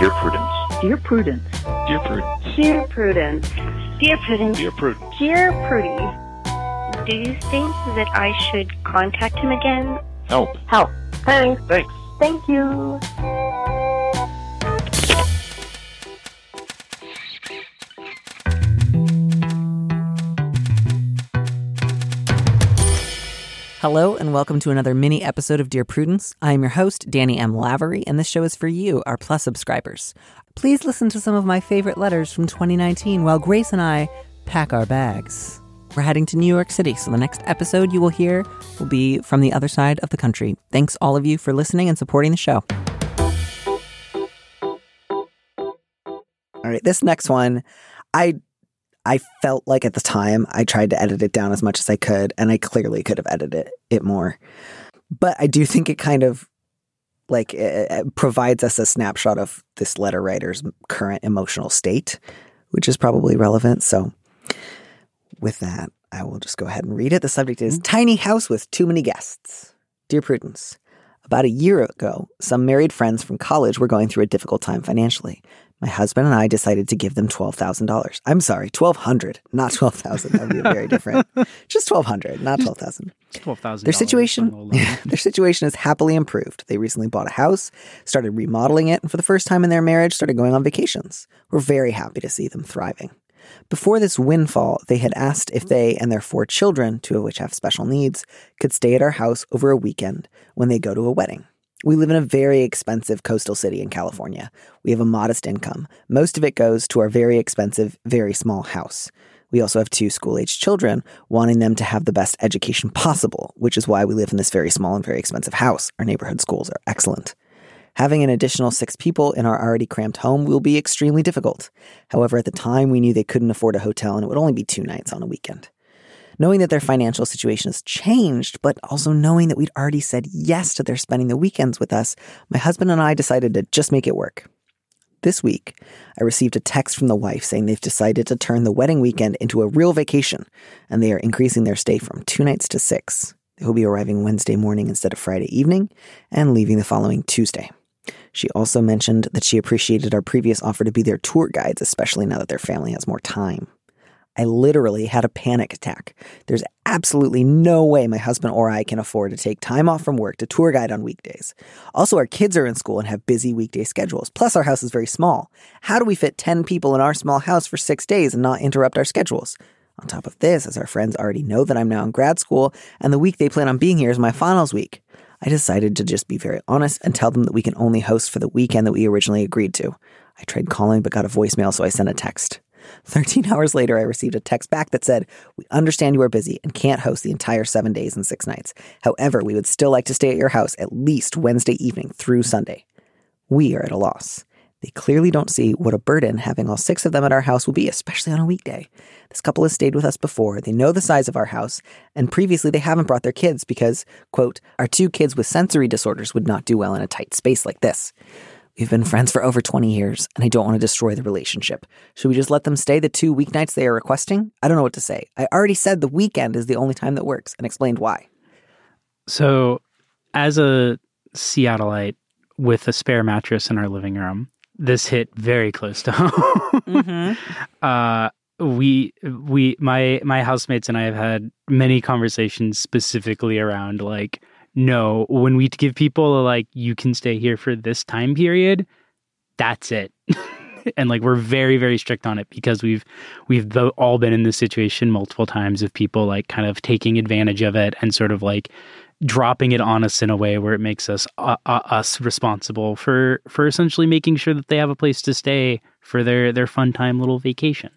Dear Prudence. Dear Prudence. Dear Prudence. Dear Prudence. Dear Prudence. Dear Prudence. Dear Prudie. Do you think that I should contact him again? Help. Help. Thanks. Thanks. Thank you. Hello, and welcome to another mini episode of Dear Prudence. I am your host, Danny M. Lavery, and this show is for you, our Plus subscribers. Please listen to some of my favorite letters from 2019 while Grace and I pack our bags. We're heading to New York City, so the next episode you will hear will be from the other side of the country. Thanks, all of you, for listening and supporting the show. All right, this next one, I I felt like at the time I tried to edit it down as much as I could, and I clearly could have edited it more. But I do think it kind of like provides us a snapshot of this letter writer's current emotional state, which is probably relevant. So, with that, I will just go ahead and read it. The subject is mm-hmm. Tiny House with Too Many Guests. Dear Prudence, about a year ago, some married friends from college were going through a difficult time financially. My husband and I decided to give them twelve thousand dollars. I'm sorry, twelve hundred, not twelve thousand. That would be very different. Just twelve hundred, not twelve thousand. Twelve thousand. Their situation, their situation is happily improved. They recently bought a house, started remodeling it, and for the first time in their marriage, started going on vacations. We're very happy to see them thriving. Before this windfall, they had asked if they and their four children, two of which have special needs, could stay at our house over a weekend when they go to a wedding. We live in a very expensive coastal city in California. We have a modest income. Most of it goes to our very expensive, very small house. We also have two school aged children, wanting them to have the best education possible, which is why we live in this very small and very expensive house. Our neighborhood schools are excellent. Having an additional six people in our already cramped home will be extremely difficult. However, at the time, we knew they couldn't afford a hotel and it would only be two nights on a weekend. Knowing that their financial situation has changed, but also knowing that we'd already said yes to their spending the weekends with us, my husband and I decided to just make it work. This week, I received a text from the wife saying they've decided to turn the wedding weekend into a real vacation, and they are increasing their stay from two nights to six. They will be arriving Wednesday morning instead of Friday evening and leaving the following Tuesday. She also mentioned that she appreciated our previous offer to be their tour guides, especially now that their family has more time. I literally had a panic attack. There's absolutely no way my husband or I can afford to take time off from work to tour guide on weekdays. Also, our kids are in school and have busy weekday schedules. Plus, our house is very small. How do we fit 10 people in our small house for six days and not interrupt our schedules? On top of this, as our friends already know that I'm now in grad school and the week they plan on being here is my finals week, I decided to just be very honest and tell them that we can only host for the weekend that we originally agreed to. I tried calling but got a voicemail, so I sent a text. 13 hours later, I received a text back that said, We understand you are busy and can't host the entire seven days and six nights. However, we would still like to stay at your house at least Wednesday evening through Sunday. We are at a loss. They clearly don't see what a burden having all six of them at our house will be, especially on a weekday. This couple has stayed with us before. They know the size of our house, and previously they haven't brought their kids because, quote, our two kids with sensory disorders would not do well in a tight space like this. We've been friends for over 20 years, and I don't want to destroy the relationship. Should we just let them stay the two weeknights they are requesting? I don't know what to say. I already said the weekend is the only time that works and explained why. So, as a Seattleite with a spare mattress in our living room, this hit very close to home. mm-hmm. uh, we we my my housemates and I have had many conversations specifically around like no when we give people like you can stay here for this time period that's it. And like we're very very strict on it because we've we've all been in this situation multiple times of people like kind of taking advantage of it and sort of like dropping it on us in a way where it makes us uh, uh, us responsible for for essentially making sure that they have a place to stay for their their fun time little vacation.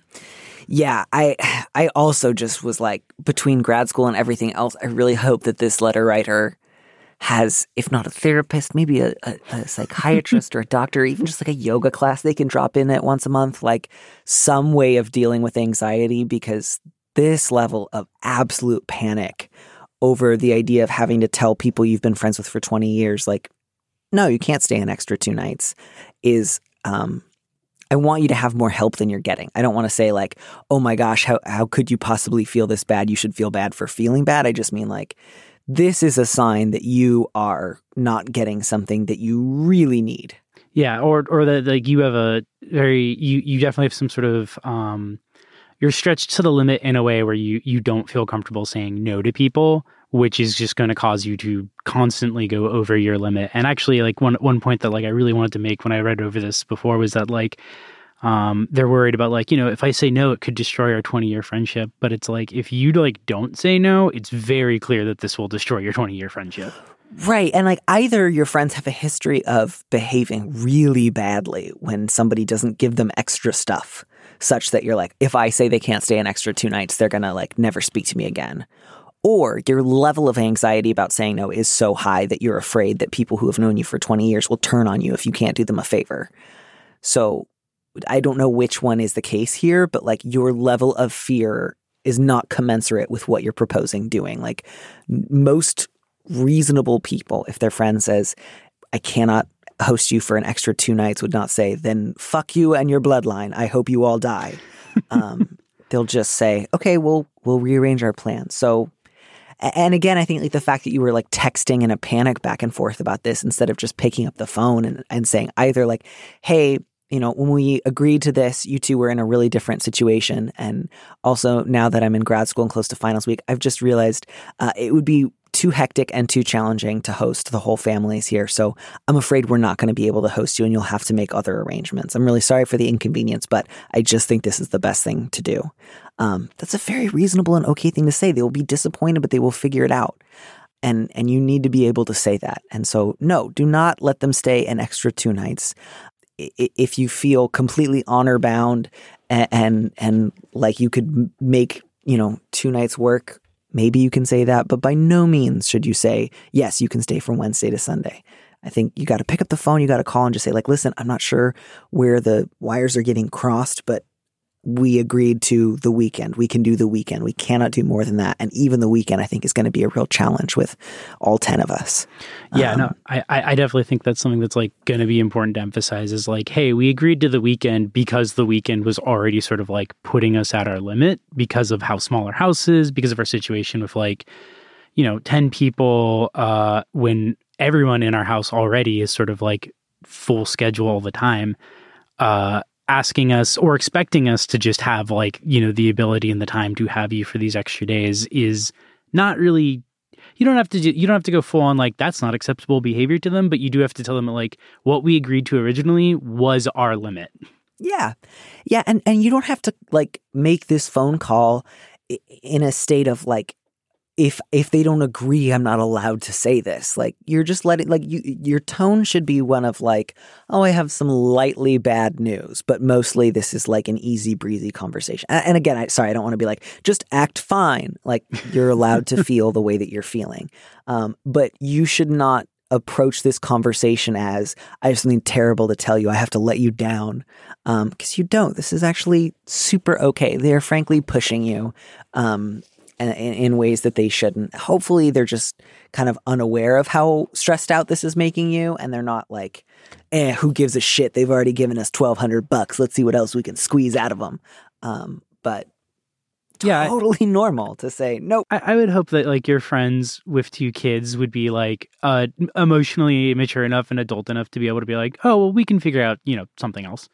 Yeah, I I also just was like between grad school and everything else, I really hope that this letter writer has, if not a therapist, maybe a, a, a psychiatrist or a doctor, even just like a yoga class they can drop in at once a month, like some way of dealing with anxiety because this level of absolute panic over the idea of having to tell people you've been friends with for 20 years, like, no, you can't stay an extra two nights, is um, I want you to have more help than you're getting. I don't want to say like, "Oh my gosh, how how could you possibly feel this bad? You should feel bad for feeling bad." I just mean like this is a sign that you are not getting something that you really need. Yeah, or or that like you have a very you you definitely have some sort of um you're stretched to the limit in a way where you you don't feel comfortable saying no to people, which is just going to cause you to constantly go over your limit. And actually like one one point that like I really wanted to make when I read over this before was that like um, they're worried about like you know if i say no it could destroy our 20 year friendship but it's like if you like don't say no it's very clear that this will destroy your 20 year friendship Right. And like either your friends have a history of behaving really badly when somebody doesn't give them extra stuff, such that you're like, if I say they can't stay an extra two nights, they're going to like never speak to me again. Or your level of anxiety about saying no is so high that you're afraid that people who have known you for 20 years will turn on you if you can't do them a favor. So I don't know which one is the case here, but like your level of fear is not commensurate with what you're proposing doing. Like most reasonable people, if their friend says, I cannot host you for an extra two nights, would not say, then fuck you and your bloodline. I hope you all die. um, they'll just say, okay, we'll, we'll rearrange our plans. So, and again, I think like the fact that you were like texting in a panic back and forth about this instead of just picking up the phone and, and saying either like, hey, you know, when we agreed to this, you two were in a really different situation. And also, now that I'm in grad school and close to finals week, I've just realized uh, it would be too hectic and too challenging to host the whole families here. So I'm afraid we're not going to be able to host you and you'll have to make other arrangements. I'm really sorry for the inconvenience, but I just think this is the best thing to do. Um, that's a very reasonable and okay thing to say. They will be disappointed, but they will figure it out. And, and you need to be able to say that. And so, no, do not let them stay an extra two nights. If you feel completely honor bound and, and, and like you could make, you know, two nights work Maybe you can say that, but by no means should you say, yes, you can stay from Wednesday to Sunday. I think you got to pick up the phone, you got to call and just say, like, listen, I'm not sure where the wires are getting crossed, but we agreed to the weekend. We can do the weekend. We cannot do more than that. And even the weekend, I think, is going to be a real challenge with all 10 of us. Yeah, um, no, I, I definitely think that's something that's like going to be important to emphasize is like, hey, we agreed to the weekend because the weekend was already sort of like putting us at our limit because of how small our house is, because of our situation with like, you know, 10 people, uh, when everyone in our house already is sort of like full schedule all the time. Uh, asking us or expecting us to just have like you know the ability and the time to have you for these extra days is not really you don't have to do, you don't have to go full on like that's not acceptable behavior to them but you do have to tell them like what we agreed to originally was our limit. Yeah. Yeah and and you don't have to like make this phone call in a state of like if if they don't agree i'm not allowed to say this. Like you're just letting like you your tone should be one of like oh i have some lightly bad news but mostly this is like an easy breezy conversation. And, again i sorry i don't want to be like just act fine. Like you're allowed to feel the way that you're feeling. Um, but you should not approach this conversation as i have something terrible to tell you. I have to let you down. Because um, you don't. This is actually super okay. They're frankly pushing you. Um, in, in ways that they shouldn't. Hopefully, they're just kind of unaware of how stressed out this is making you, and they're not like, "Eh, who gives a shit? They've already given us twelve hundred bucks. Let's see what else we can squeeze out of them." Um, but yeah, totally normal to say no. I, I, would hope that like your friends with two kids would be like uh, emotionally mature enough and adult enough to be able to be like, oh well, we can figure out you know something else.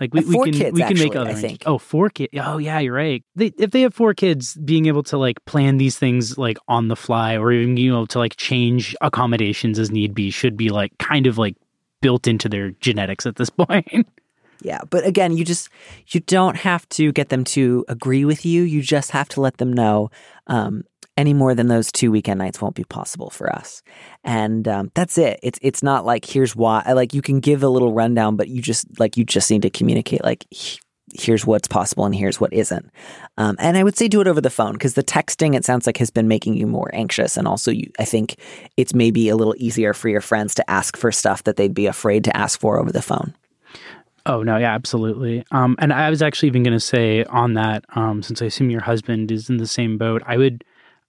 Like we, we can kids, we can actually, make other. I think. Oh, four kids. Oh yeah, you're right. They, if they have four kids, being able to like plan these things like on the fly, or even you know to like change accommodations as need be, should be like kind of like built into their genetics at this point. Yeah, but again, you just you don't have to get them to agree with you. You just have to let them know um, any more than those two weekend nights won't be possible for us. And um, that's it. It's it's not like here's why. Like you can give a little rundown, but you just like you just need to communicate like here's what's possible and here's what isn't. Um, and I would say do it over the phone because the texting it sounds like has been making you more anxious, and also you I think it's maybe a little easier for your friends to ask for stuff that they'd be afraid to ask for over the phone. Oh no, yeah, absolutely. Um, and I was actually even going to say on that, um, since I assume your husband is in the same boat, I would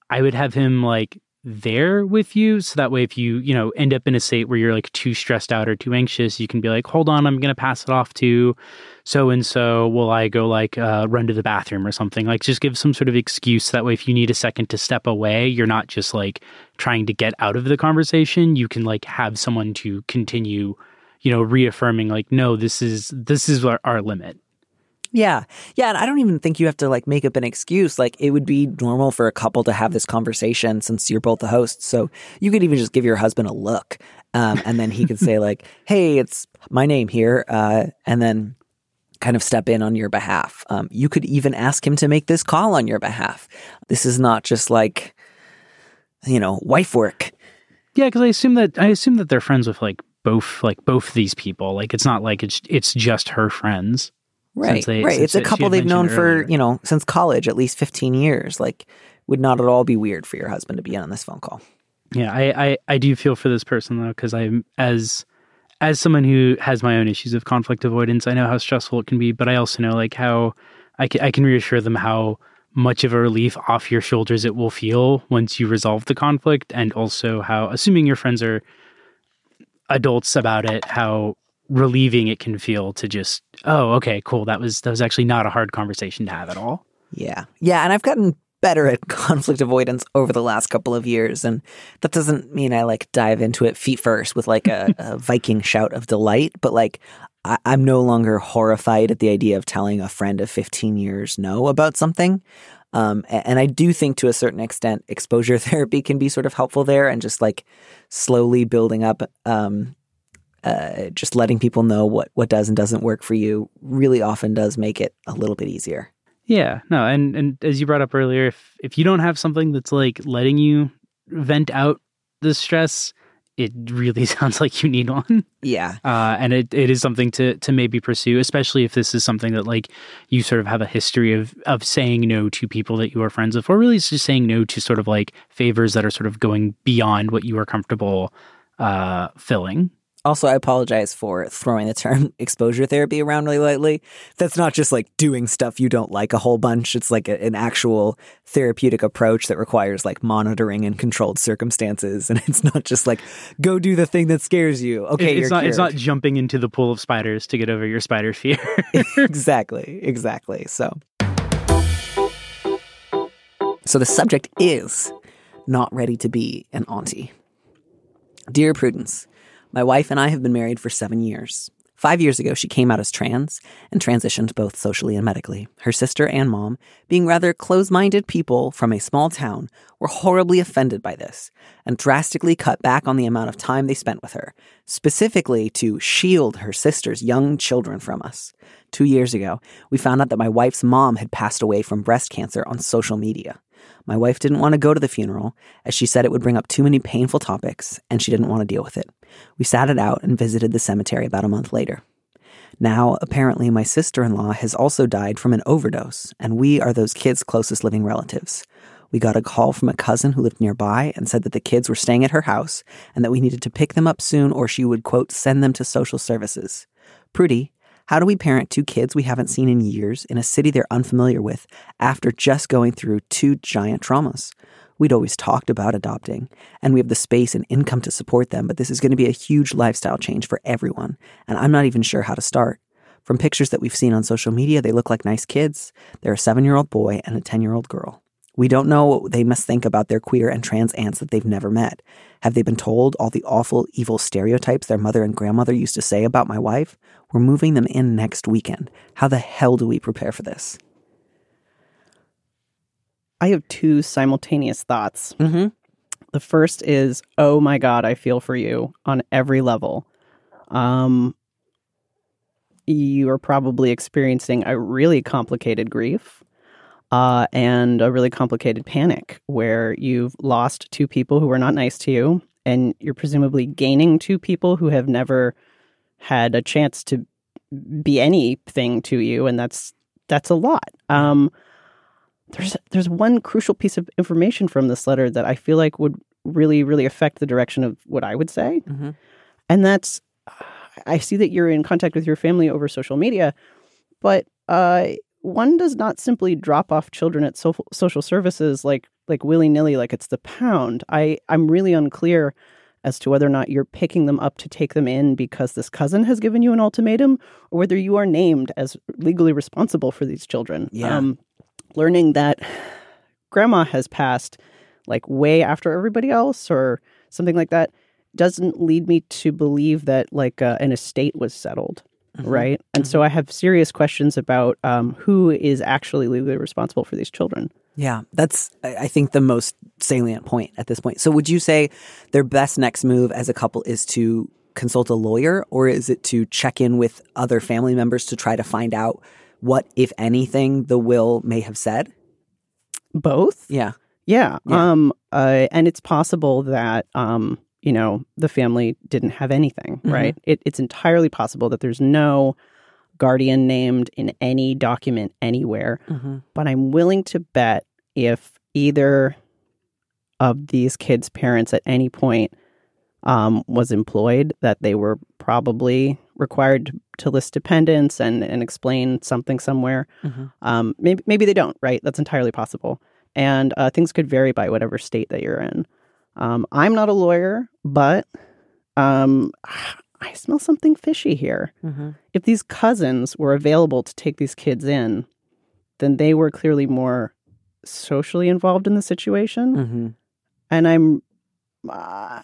I would have him like there with you so that way if you you know end up in a state where you're like too stressed out or too anxious you can be like hold on i'm gonna pass it off to so and so will i go like uh, run to the bathroom or something? Like just give some sort of excuse that way if you need a second to step away you're not just like trying to get out of the conversation. You can like have someone to continue you know, reaffirming like, no, this is this is our, our limit. Yeah. Yeah. And I don't even think you have to like make up an excuse. Like it would be normal for a couple to have this conversation since you're both the hosts. So you could even just give your husband a look. Um, and then he could say, like, hey, it's my name here. Uh, and then kind of step in on your behalf. Um, you could even ask him to make this call on your behalf. This is not just like, you know, wife work. Yeah, because I assume that I assume that they're friends with like both like both these people. Like it's not like it's it's just her friends. Right, they, right. It's a couple they've known for you know since college, at least fifteen years. Like, would not at all be weird for your husband to be on this phone call. Yeah, I I, I do feel for this person though because I'm as as someone who has my own issues of conflict avoidance. I know how stressful it can be, but I also know like how I can I can reassure them how much of a relief off your shoulders it will feel once you resolve the conflict, and also how assuming your friends are adults about it, how relieving it can feel to just oh okay cool. That was that was actually not a hard conversation to have at all. Yeah. Yeah and i've gotten better at conflict avoidance over the last couple of years and that doesn't mean i like dive into it feet first with like a, a viking shout of delight but like I, i'm no longer horrified at the idea of telling a friend of 15 years no about something. Um, and I do think to a certain extent, exposure therapy can be sort of helpful there and just like slowly building up um, uh, just letting people know what what does and doesn't work for you really often does make it a little bit easier. Yeah, no, and and as you brought up earlier, if if you don't have something that's like letting you vent out the stress, it really sounds like you need one. Yeah, uh, and it, it is something to to maybe pursue, especially if this is something that like you sort of have a history of of saying no to people that you are friends with, or really it's just saying no to sort of like favors that are sort of going beyond what you are comfortable uh, filling. Also, I apologize for throwing the term exposure therapy around really lightly. That's not just like doing stuff you don't like a whole bunch. It's like a, an actual therapeutic approach that requires like monitoring and controlled circumstances. And it's not just like, go do the thing that scares you. Okay, it's not. Cured. It's not jumping into the pool of spiders to get over your spider fear. exactly. Exactly. So, so the subject is not ready to be an auntie. Dear Prudence. My wife and I have been married for seven years. Five years ago, she came out as trans and transitioned both socially and medically. Her sister and mom, being rather close minded people from a small town, were horribly offended by this and drastically cut back on the amount of time they spent with her, specifically to shield her sister's young children from us. Two years ago, we found out that my wife's mom had passed away from breast cancer on social media. My wife didn't want to go to the funeral, as she said it would bring up too many painful topics, and she didn't want to deal with it. We sat it out and visited the cemetery about a month later. Now, apparently, my sister in law has also died from an overdose, and we are those kids' closest living relatives. We got a call from a cousin who lived nearby and said that the kids were staying at her house and that we needed to pick them up soon or she would, quote, send them to social services. Prudie, how do we parent two kids we haven't seen in years in a city they're unfamiliar with after just going through two giant traumas? We'd always talked about adopting, and we have the space and income to support them, but this is going to be a huge lifestyle change for everyone, and I'm not even sure how to start. From pictures that we've seen on social media, they look like nice kids. They're a seven year old boy and a 10 year old girl. We don't know what they must think about their queer and trans aunts that they've never met. Have they been told all the awful, evil stereotypes their mother and grandmother used to say about my wife? We're moving them in next weekend. How the hell do we prepare for this? I have two simultaneous thoughts. Mm-hmm. The first is, oh my God, I feel for you on every level. Um, you are probably experiencing a really complicated grief uh, and a really complicated panic where you've lost two people who were not nice to you, and you're presumably gaining two people who have never had a chance to be anything to you, and that's that's a lot. Um, there's there's one crucial piece of information from this letter that I feel like would really really affect the direction of what I would say, mm-hmm. and that's I see that you're in contact with your family over social media, but uh, one does not simply drop off children at so- social services like like willy nilly, like it's the pound. I I'm really unclear as to whether or not you're picking them up to take them in because this cousin has given you an ultimatum, or whether you are named as legally responsible for these children. Yeah. Um, learning that grandma has passed like way after everybody else, or something like that, doesn't lead me to believe that like uh, an estate was settled, Mhm. right? And so I have serious questions about um, who is actually legally responsible for these children. Yeah, that's I I think the most salient point at this point. So would you say their best next move as a couple is to consult a lawyer or is it to check in with other family members to try to find out what if anything the will may have said? Both, Yeah. yeah. Yeah. Um, uh, and it's possible that um, you know, the family didn't have anything, Mhm. right? It, it's entirely possible that there's no guardian named in any document anywhere. Mm-hmm. but I'm willing to bet if either of these kids' parents at any point um, was employed, that they were probably required to, list dependents and, and explain something somewhere. Mhm. Um, maybe maybe they don't, right? That's entirely possible. And uh, things could vary by whatever state that you're in. Um, I'm not a lawyer, but um, I smell something fishy here Mm-hmm. if these cousins were available to take these kids in, then they were clearly more socially involved in the situation. Mm-hmm. And I'm, uh,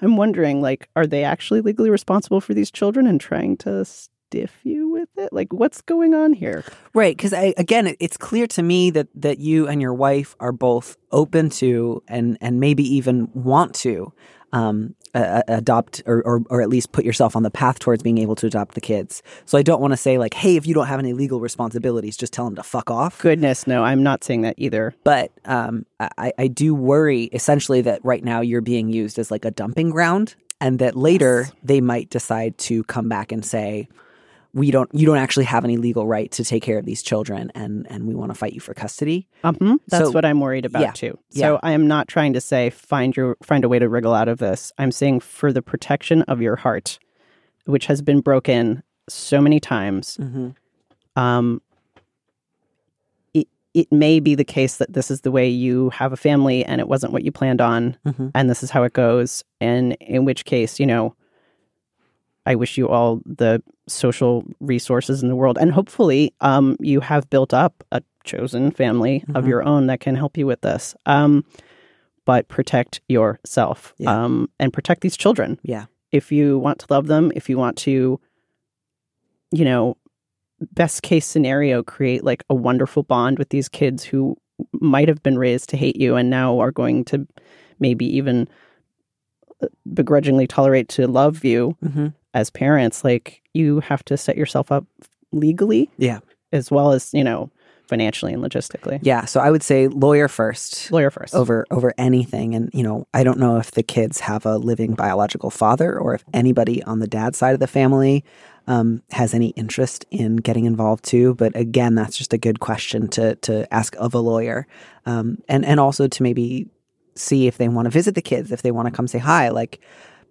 I'm wondering, like, are they actually legally responsible for these children and trying to stiff you with it? Like, what's going on here? Right, because again, it, it's clear to me that that you and your wife are both open to and and maybe even want to um, a- adopt or, or or at least put yourself on the path towards being able to adopt the kids. So I don't want to say like, hey, if you don't have any legal responsibilities, just tell them to fuck off. Goodness, no, I'm not saying that either. But um, I, I do worry essentially that right now you're being used as like a dumping ground, and that later Yes. they might decide to come back and say, "We don't, you don't actually have any legal right to take care of these children, and and we want to fight you for custody." Um, that's So- what I'm worried about yeah, too. yeah. So I am not trying to say find your find a way to wriggle out of this. I'm saying for the protection of your heart, which has been broken so many times. Mm-hmm. Um, it it may be the case that this is the way you have a family, and it wasn't what you planned on, Mhm. and this is how it goes. And in which case, you know, I wish you all the social resources in the world, and hopefully, um, you have built up a chosen family of Mhm. your own that can help you with this. Um, but protect yourself, Yeah. um, and protect these children. Yeah. If you want to love them, if you want to, you know, best case scenario, create like a wonderful bond with these kids who might have been raised to hate you and now are going to maybe even uh, begrudgingly tolerate to love you Mm-hmm. As parents like you have to set yourself up legally Yeah. as well as you know financially and logistically Yeah. So I would say lawyer first. lawyer first over over anything and you know i don't know if the kids have a living biological father or if anybody on the dad side of the family um, has any interest in getting involved too but again that's just a good question to to ask of a lawyer um, and and also to maybe see if they want to visit the kids if they want to come say hi like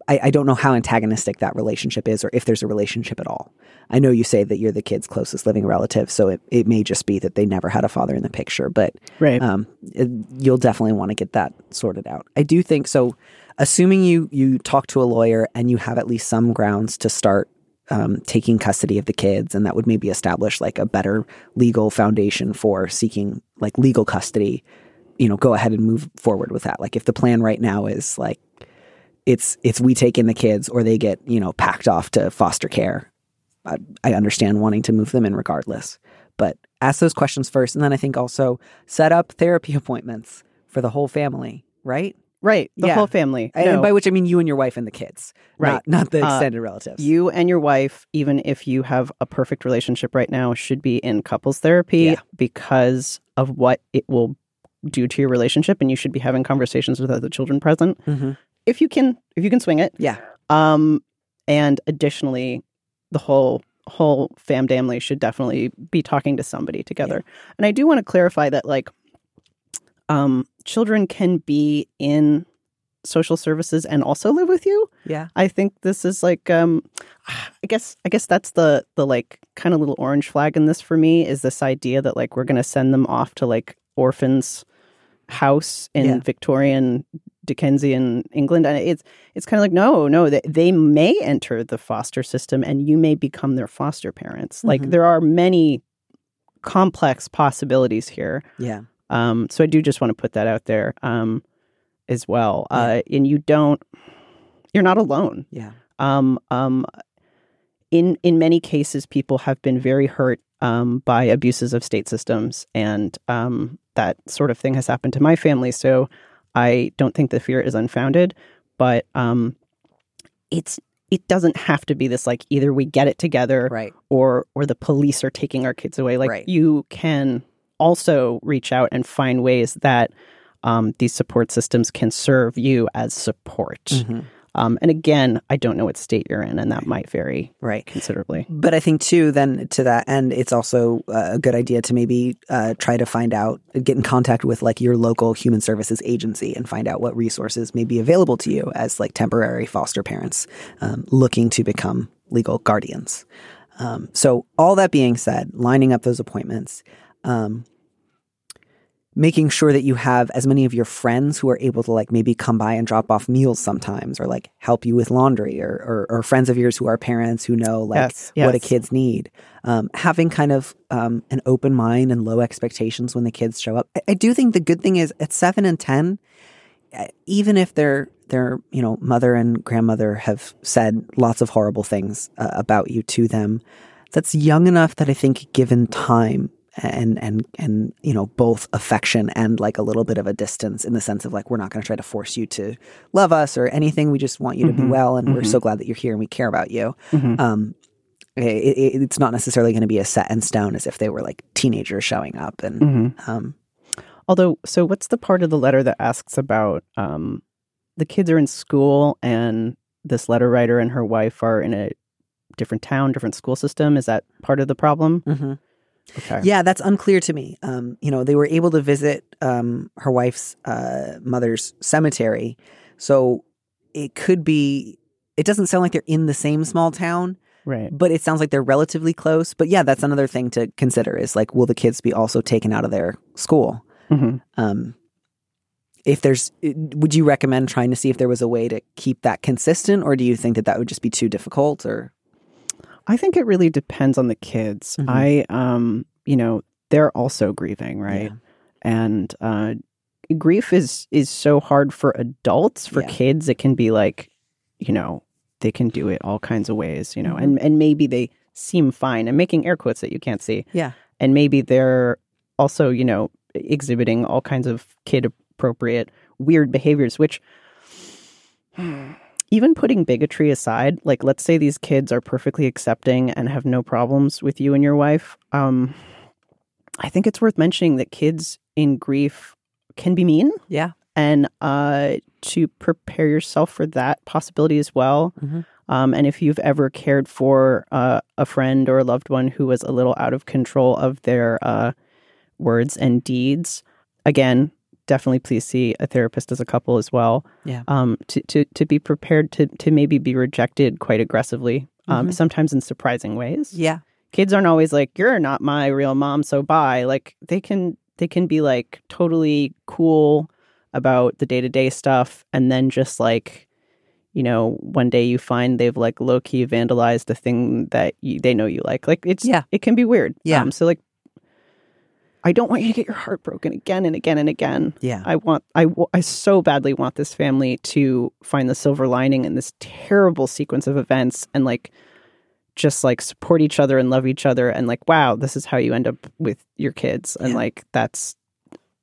I, I don't know how antagonistic that relationship is or if there's a relationship at all. I know you say that you're the kid's closest living relative, so it, it may just be that they never had a father in the picture, but right um, it- you'll definitely want to get that sorted out. I do think so. Assuming you you talk to a lawyer and you have at least some grounds to start um, taking custody of the kids, and that would maybe establish like a better legal foundation for seeking like legal custody. You know, go ahead and move forward with that. Like if the plan right now is like it's it's we take in the kids or they get you know packed off to foster care. I, I understand wanting to move them in regardless, but ask those questions first, and then I think also set up therapy appointments for the whole family. Right, right the Yeah. whole family and by which I mean you and your wife and the kids, Right. Not, not the Uh, extended relatives. You and your wife, even if you have a perfect relationship right now, should be in couples therapy Yeah. because of what it will do to your relationship, and you should be having conversations with other children present Mhm. If you can. If you can swing it, Yeah. Um, and additionally, the whole whole fam family should definitely be talking to somebody together. And I do want to clarify that, like, um, children can be in social services and also live with you. Yeah, I think this is like um I guess I guess that's the the like kind of little orange flag in this for me is this idea that like we're going to send them off to like orphans house in Yeah. Victorian Dickensian England and it's it's kind of like no no they, they may enter the foster system and you may become their foster parents like Mhm. there are many complex possibilities here yeah, um, so I do just want to put that out there um, as well. Uh, and you don't, you're not alone. Yeah. Um, um, in in many cases, people have been very hurt um, by abuses of state systems, and um, that sort of thing has happened to my family. So I don't think the fear is unfounded, but um, it's it doesn't have to be this like either we get it together Right. or or the police are taking our kids away. Like Right. you can also reach out and find ways that um, these support systems can serve you as support. Mhm. Um, and again, I don't know what state you're in, and that might vary Right. considerably. But I think too, then to that end, it's also uh, a good idea to maybe uh, try to find out, get in contact with like your local human services agency and find out what resources may be available to you as like temporary foster parents um, looking to become legal guardians. Um, so all that being said, lining up those appointments. Um, making sure that you have as many of your friends who are able to like maybe come by and drop off meals sometimes or like help you with laundry or, or, or friends of yours who are parents who know like Yes, what a kids need. Um, having kind of um, an open mind and low expectations when the kids show up. I, I do think the good thing is at seven and ten uh, even if their their you know mother and grandmother have said lots of horrible things uh, about you to them that's young enough that i think given time and and and you know both affection and like a little bit of a distance in the sense of like we're not going to try to force you to love us or anything we just want you to be Mhm. well and we're Mhm. so glad that you're here and we care about you Mhm. um it, it, it's not necessarily going to be as set in stone as if they were like teenagers showing up and Mhm. um Although, so what's the part of the letter that asks about um, the kids are in school and this letter writer and her wife are in a different town, different school system? Is that part of the problem? Okay. Yeah, that's unclear to me. Um, you know, they were able to visit um, her wife's uh, mother's cemetery, so it could be. It doesn't sound like they're in the same small town, Right. but it sounds like they're relatively close. But yeah, that's another thing to consider: is like, will the kids be also taken out of their school? hmm Um, if there's, would you recommend trying to see if there was a way to keep that consistent, or do you think that that would just be too difficult? Or I think it really depends on the kids. Mhm. I, um, you know, they're also grieving, right? Yeah. And uh, grief is is so hard for adults. For Yeah. kids, it can be like, you know, they can do it all kinds of ways, you know, Mhm. and and maybe they seem fine. I'm making air quotes that you can't see. Yeah. and maybe they're also, you know, exhibiting all kinds of kid appropriate weird behaviors, which even putting bigotry aside, like let's say these kids are perfectly accepting and have no problems with you and your wife. Um, I think it's worth mentioning that kids in grief can be mean yeah, and uh, to prepare yourself for that possibility as well. Mhm. Um, and if you've ever cared for uh, a friend or a loved one who was a little out of control of their uh, words and deeds, again, definitely please see a therapist as a couple as well. Yeah. Um, to, to, to be prepared to, to maybe be rejected quite aggressively, um, Mhm. sometimes in surprising ways yeah, kids aren't always like you're not my real mom so bye like they can they can be like totally cool about the day-to-day stuff and then just like you know one day you find they've like low-key vandalized the thing that you, they know you like like it's Yeah. it can be weird Yeah. um, so like i don't want you to get your heart broken again and again and again yeah. I want I, I so badly want this family to find the silver lining in this terrible sequence of events and like just like support each other and love each other and like wow this is how you end up with your kids and Yeah. like that's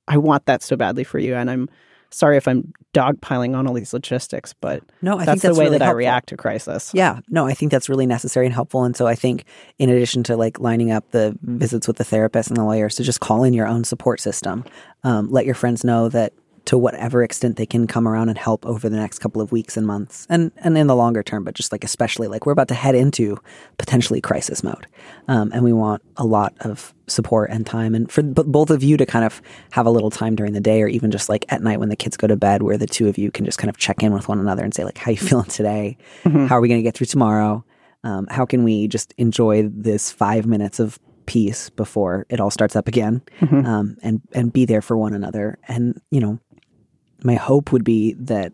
I want that so badly for you and I'm sorry if I'm dogpiling on all these logistics but No, I that's, think that's the way really that I react to crisis. Yeah, no, I think that's really necessary and helpful. And so I think, in addition to like lining up the visits with the therapist and the lawyers, to just call in your own support system. Um, let your friends know that to whatever extent they can come around and help over the next couple of weeks and months, and and in the longer term, but just like especially like we're about to head into potentially crisis mode, um, and we want a lot of support and time, and for b- both of you to kind of have a little time during the day, or even just like at night when the kids go to bed, where the two of you can just kind of check in with one another and say like, how you feeling today? Mhm. How are we going to get through tomorrow? Um, how can we just enjoy this five minutes of peace before it all starts up again, Mhm. um, and and be there for one another? And you know, my hope would be that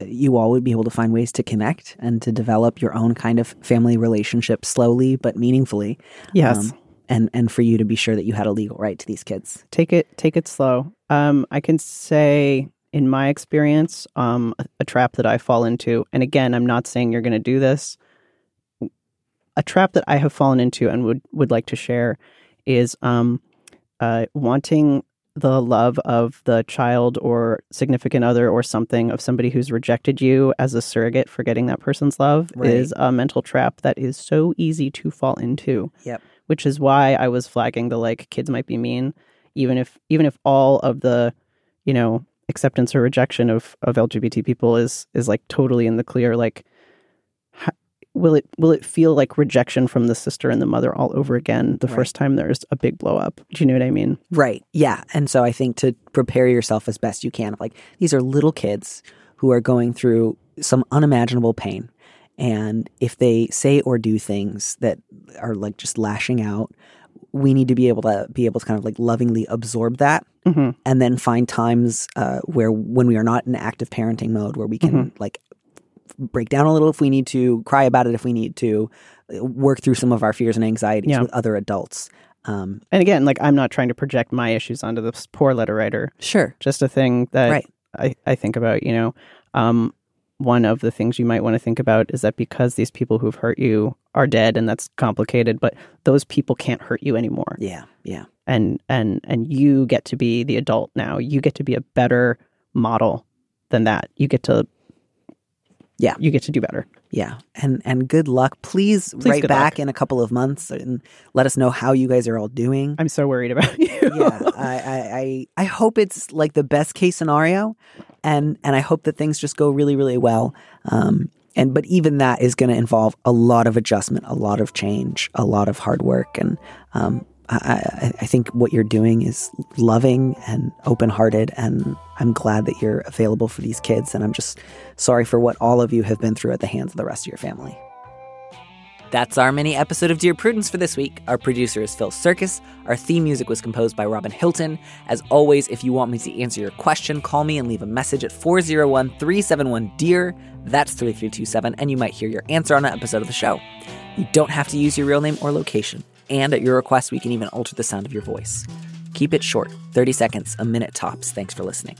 you all would be able to find ways to connect and to develop your own kind of family relationship slowly but meaningfully. Yes. Um, and and for you to be sure that you had a legal right to these kids. take it take it slow. Um, I can say in my experience, um, a, a trap that I fall into, and again, I'm not saying you're going to do this. A trap that I have fallen into and would would like to share is um, uh, wanting the love of the child or significant other or something of somebody who's rejected you as a surrogate for getting that person's love Right. is a mental trap that is so easy to fall into Yep. which is why I was flagging the like kids might be mean, even if even if all of the, you know, acceptance or rejection of of LGBT people is is like totally in the clear. Like, will it will it feel like rejection from the sister and the mother all over again the Right. first time there's a big blow up? Do you know what I mean? Right. Yeah. And so I think to prepare yourself as best you can, like these are little kids who are going through some unimaginable pain. And if they say or do things that are like just lashing out, we need to be able to be able to kind of like lovingly absorb that hmm and then find times uh, where when we are not in active parenting mode where we can like break down a little if we need to cry about it if we need to work through some of our fears and anxieties Yeah. with other adults um, And again, like I'm not trying to project my issues onto this poor letter writer. sure Just a thing that Right. I, I think about, you know. Um, one of the things you might want to think about is that because these people who've hurt you are dead and that's complicated, but those people can't hurt you anymore. yeah yeah And and and you get to be the adult now. You get to be a better model than that. You get to Yeah. You get to do better. Yeah, and and good luck. Please, write back luck. in a couple of months and let us know how you guys are all doing. I'm so worried about you. yeah, I, I I I hope it's like the best case scenario, and and I hope that things just go really really well. Um, and but even that is going to involve a lot of adjustment, a lot of change, a lot of hard work, and um, I I think what you're doing is loving and open hearted, and I'm glad that you're available for these kids. And I'm just sorry for what all of you have been through at the hands of the rest of your family. That's our mini episode of Dear Prudence for this week. Our producer is Phil Surkis. Our theme music was composed by Robin Hilton. As always, if you want me to answer your question, call me and leave a message at 401 371 DEAR. That's 3327, and you might hear your answer on an episode of the show. You don't have to use your real name or location. And at your request, we can even alter the sound of your voice. Keep it short 30 seconds, a minute tops. Thanks for listening.